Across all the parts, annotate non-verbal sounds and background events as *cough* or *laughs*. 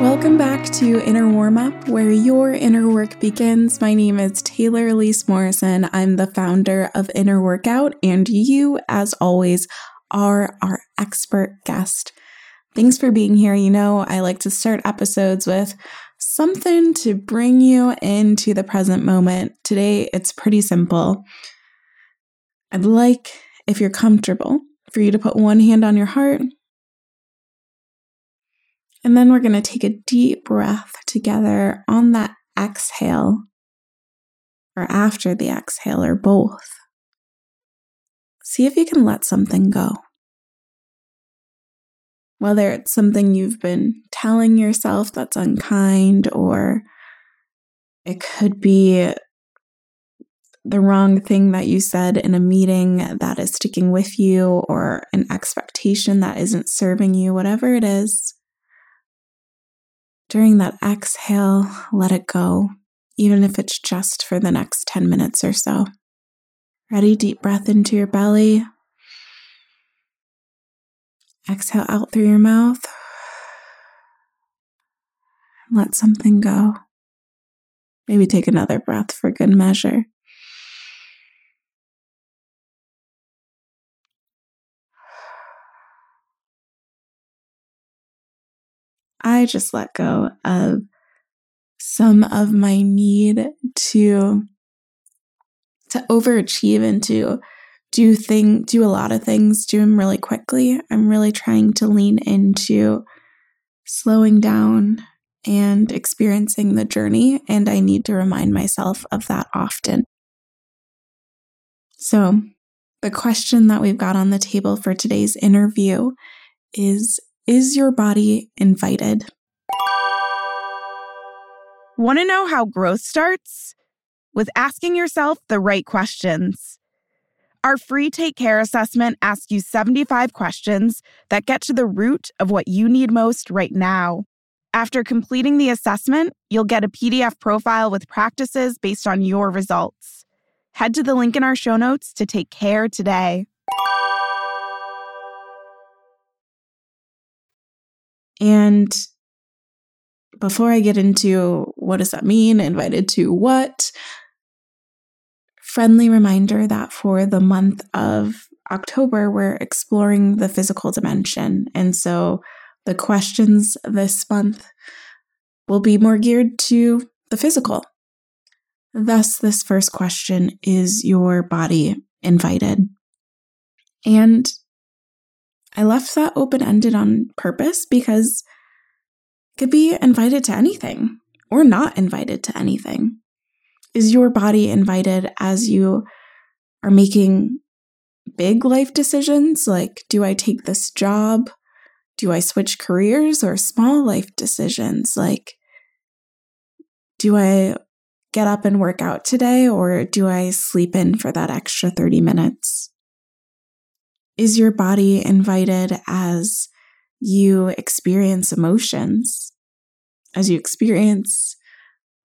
Welcome back to Inner Warm Up, where your inner work begins. My name is Taylor Elyse Morrison. I'm the founder of Inner Workout, and you, as always, are our expert guest. Thanks for being here. You know, I like to start episodes with something to bring you into the present moment. Today, it's pretty simple. I'd like, if you're comfortable, for you to put one hand on your heart. And then we're going to take a deep breath together on that exhale, or after the exhale, or both. See if you can let something go whether it's something you've been telling yourself that's unkind, or it could be the wrong thing that you said in a meeting that is sticking with you, or an expectation that isn't serving you, whatever it is. During that exhale, let it go, even if it's just for the next 10 minutes or so. Ready? Deep breath into your belly. Exhale out through your mouth. Let something go. Maybe take another breath for good measure. I just let go of some of my need to to overachieve and to do thing do a lot of things, do them really quickly. I'm really trying to lean into slowing down and experiencing the journey, and I need to remind myself of that often. So, the question that we've got on the table for today's interview is Is your body invited? Want to know how growth starts? With asking yourself the right questions. Our free Take Care assessment asks you 75 questions that get to the root of what you need most right now. After completing the assessment, you'll get a PDF profile with practices based on your results. Head to the link in our show notes to take care today. And before I get into what does that mean, invited to what, friendly reminder that for the month of October, we're exploring the physical dimension. And so the questions this month will be more geared to the physical. Thus, this first question is your body invited? And I left that open ended on purpose because could be invited to anything or not invited to anything. Is your body invited as you are making big life decisions? Like, do I take this job? Do I switch careers or small life decisions? Like, do I get up and work out today or do I sleep in for that extra 30 minutes? Is your body invited as you experience emotions, as you experience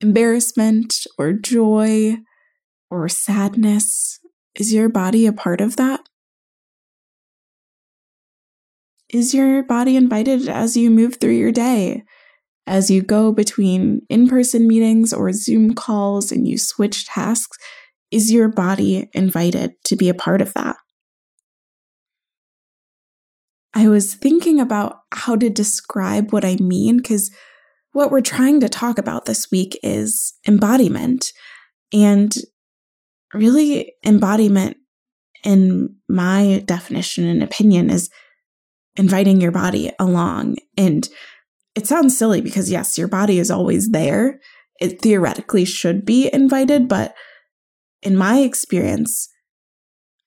embarrassment or joy or sadness? Is your body a part of that? Is your body invited as you move through your day? As you go between in person meetings or Zoom calls and you switch tasks, is your body invited to be a part of that? I was thinking about how to describe what I mean because what we're trying to talk about this week is embodiment. And really, embodiment, in my definition and opinion, is inviting your body along. And it sounds silly because, yes, your body is always there. It theoretically should be invited, but in my experience,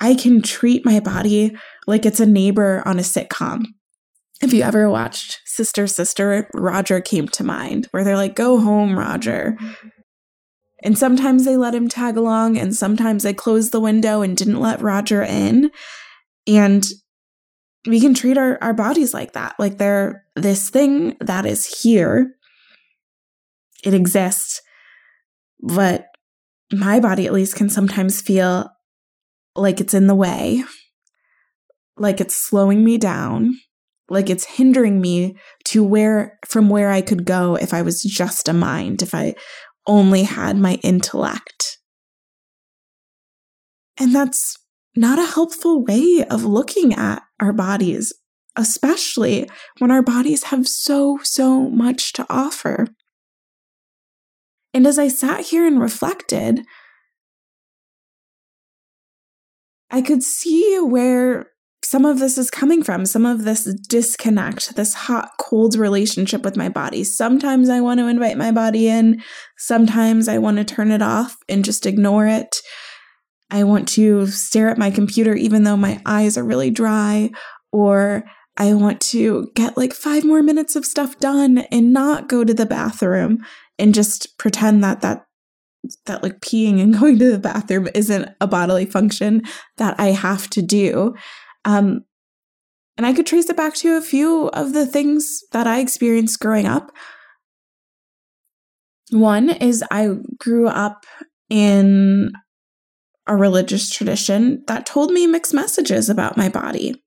I can treat my body like it's a neighbor on a sitcom if you ever watched Sister Sister, Roger came to mind, where they're like, go home, Roger. And sometimes they let him tag along, and sometimes they closed the window and didn't let Roger in. And we can treat our, our bodies like that. Like they're this thing that is here. It exists. But my body, at least, can sometimes feel like it's in the way, like it's slowing me down, like it's hindering me to where from where I could go if I was just a mind, if I only had my intellect. And that's not a helpful way of looking at our bodies, especially when our bodies have so, so much to offer. And as I sat here and reflected, I could see where some of this is coming from, some of this disconnect, this hot cold relationship with my body. Sometimes I want to invite my body in, sometimes I want to turn it off and just ignore it. I want to stare at my computer even though my eyes are really dry, or I want to get like five more minutes of stuff done and not go to the bathroom and just pretend that that that like peeing and *laughs* going to the bathroom isn't a bodily function that I have to do. Um, and I could trace it back to a few of the things that I experienced growing up. One is I grew up in a religious tradition that told me mixed messages about my body.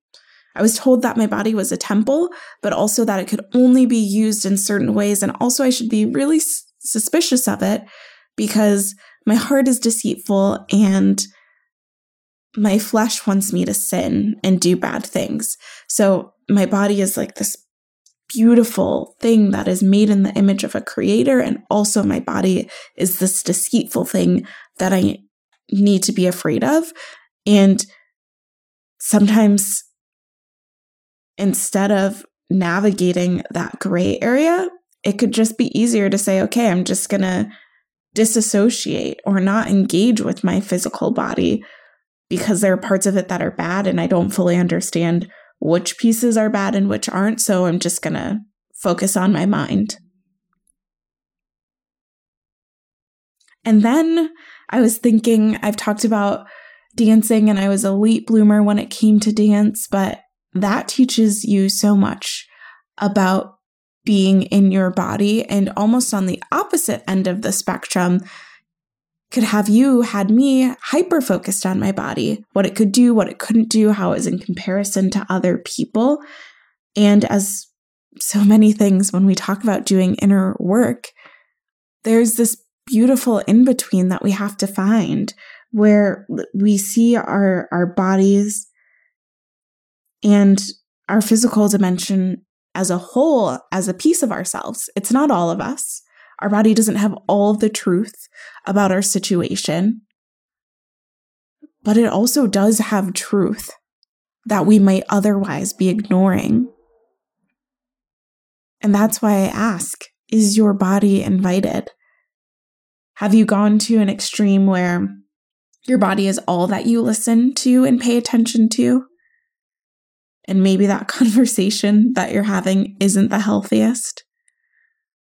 I was told that my body was a temple, but also that it could only be used in certain ways. And also, I should be really suspicious of it because my heart is deceitful and my flesh wants me to sin and do bad things. So, my body is like this beautiful thing that is made in the image of a creator. And also, my body is this deceitful thing that I need to be afraid of. And sometimes instead of navigating that gray area, it could just be easier to say, okay, I'm just going to disassociate or not engage with my physical body because there are parts of it that are bad and I don't fully understand which pieces are bad and which aren't. So I'm just going to focus on my mind. And then I was thinking, I've talked about dancing and I was a late bloomer when it came to dance, but that teaches you so much about being in your body and almost on the opposite end of the spectrum could have you had me hyper focused on my body what it could do what it couldn't do how it was in comparison to other people. And as so many things when we talk about doing inner work there's this beautiful in between that we have to find where we see our our bodies and our physical dimension as a whole as a piece of ourselves. It's not all of us. Our body doesn't have all the truth about our situation, but it also does have truth that we might otherwise be ignoring. And that's why I ask is your body invited? Have you gone to an extreme where your body is all that you listen to and pay attention to? And maybe that *laughs* conversation that you're having isn't the healthiest?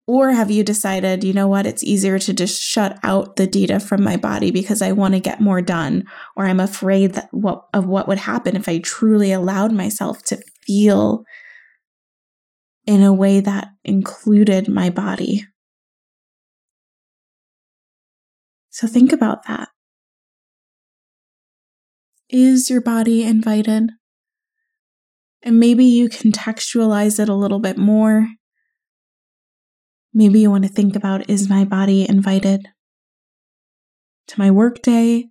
Or have you decided, you know what, it's easier to just shut out the data from my body because I want to get more done, or I'm afraid that what, of what would happen if I truly allowed myself to feel in a way that included my body? So think about that. Is your body invited? And maybe you contextualize it a little bit more. Maybe you want to think about is my body invited to my workday?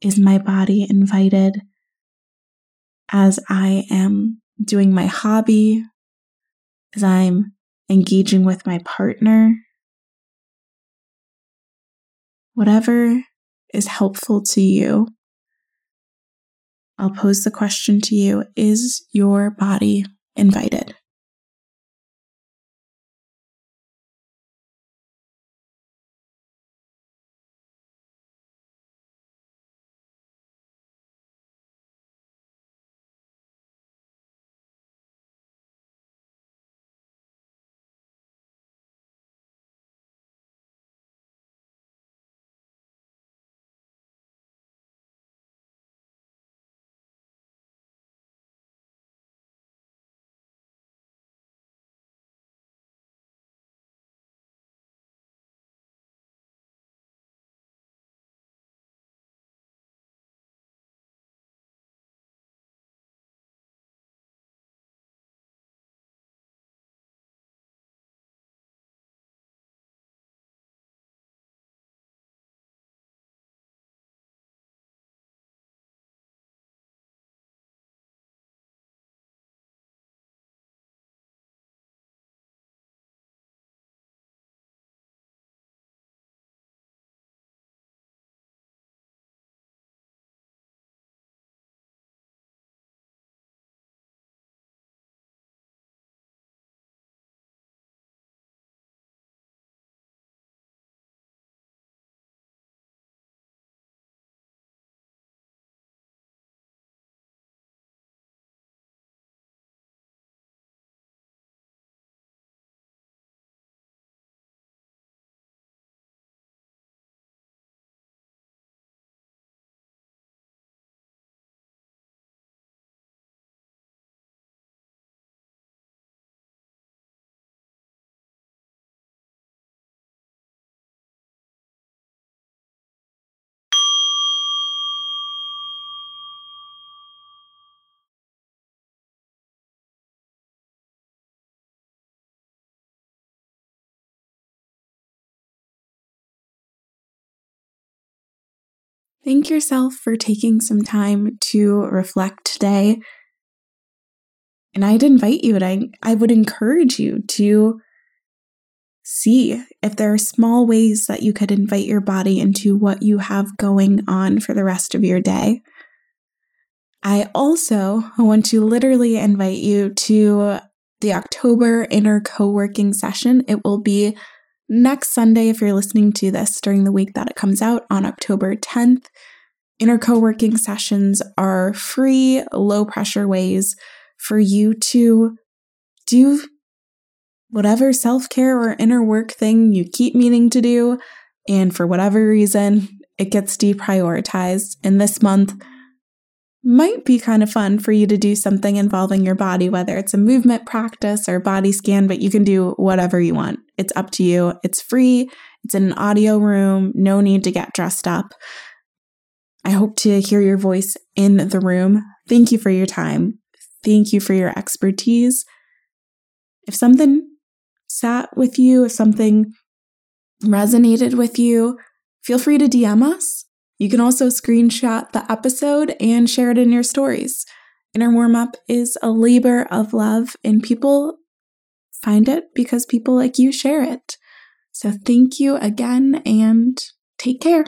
Is my body invited as I am doing my hobby? As I'm engaging with my partner? Whatever is helpful to you. I'll pose the question to you Is your body invited? Thank yourself for taking some time to reflect today. And I'd invite you and I, I would encourage you to see if there are small ways that you could invite your body into what you have going on for the rest of your day. I also want to literally invite you to the October inner co working session. It will be next Sunday if you're listening to this during the week that it comes out on October 10th. Inner co working sessions are free, low pressure ways for you to do whatever self care or inner work thing you keep meaning to do. And for whatever reason, it gets deprioritized. And this month might be kind of fun for you to do something involving your body, whether it's a movement practice or body scan, but you can do whatever you want. It's up to you. It's free. It's in an audio room. No need to get dressed up. I hope to hear your voice in the room. Thank you for your time. Thank you for your expertise. If something sat with you, if something resonated with you, feel free to DM us. You can also screenshot the episode and share it in your stories. Inner Warm Up is a labor of love, and people find it because people like you share it. So thank you again and take care.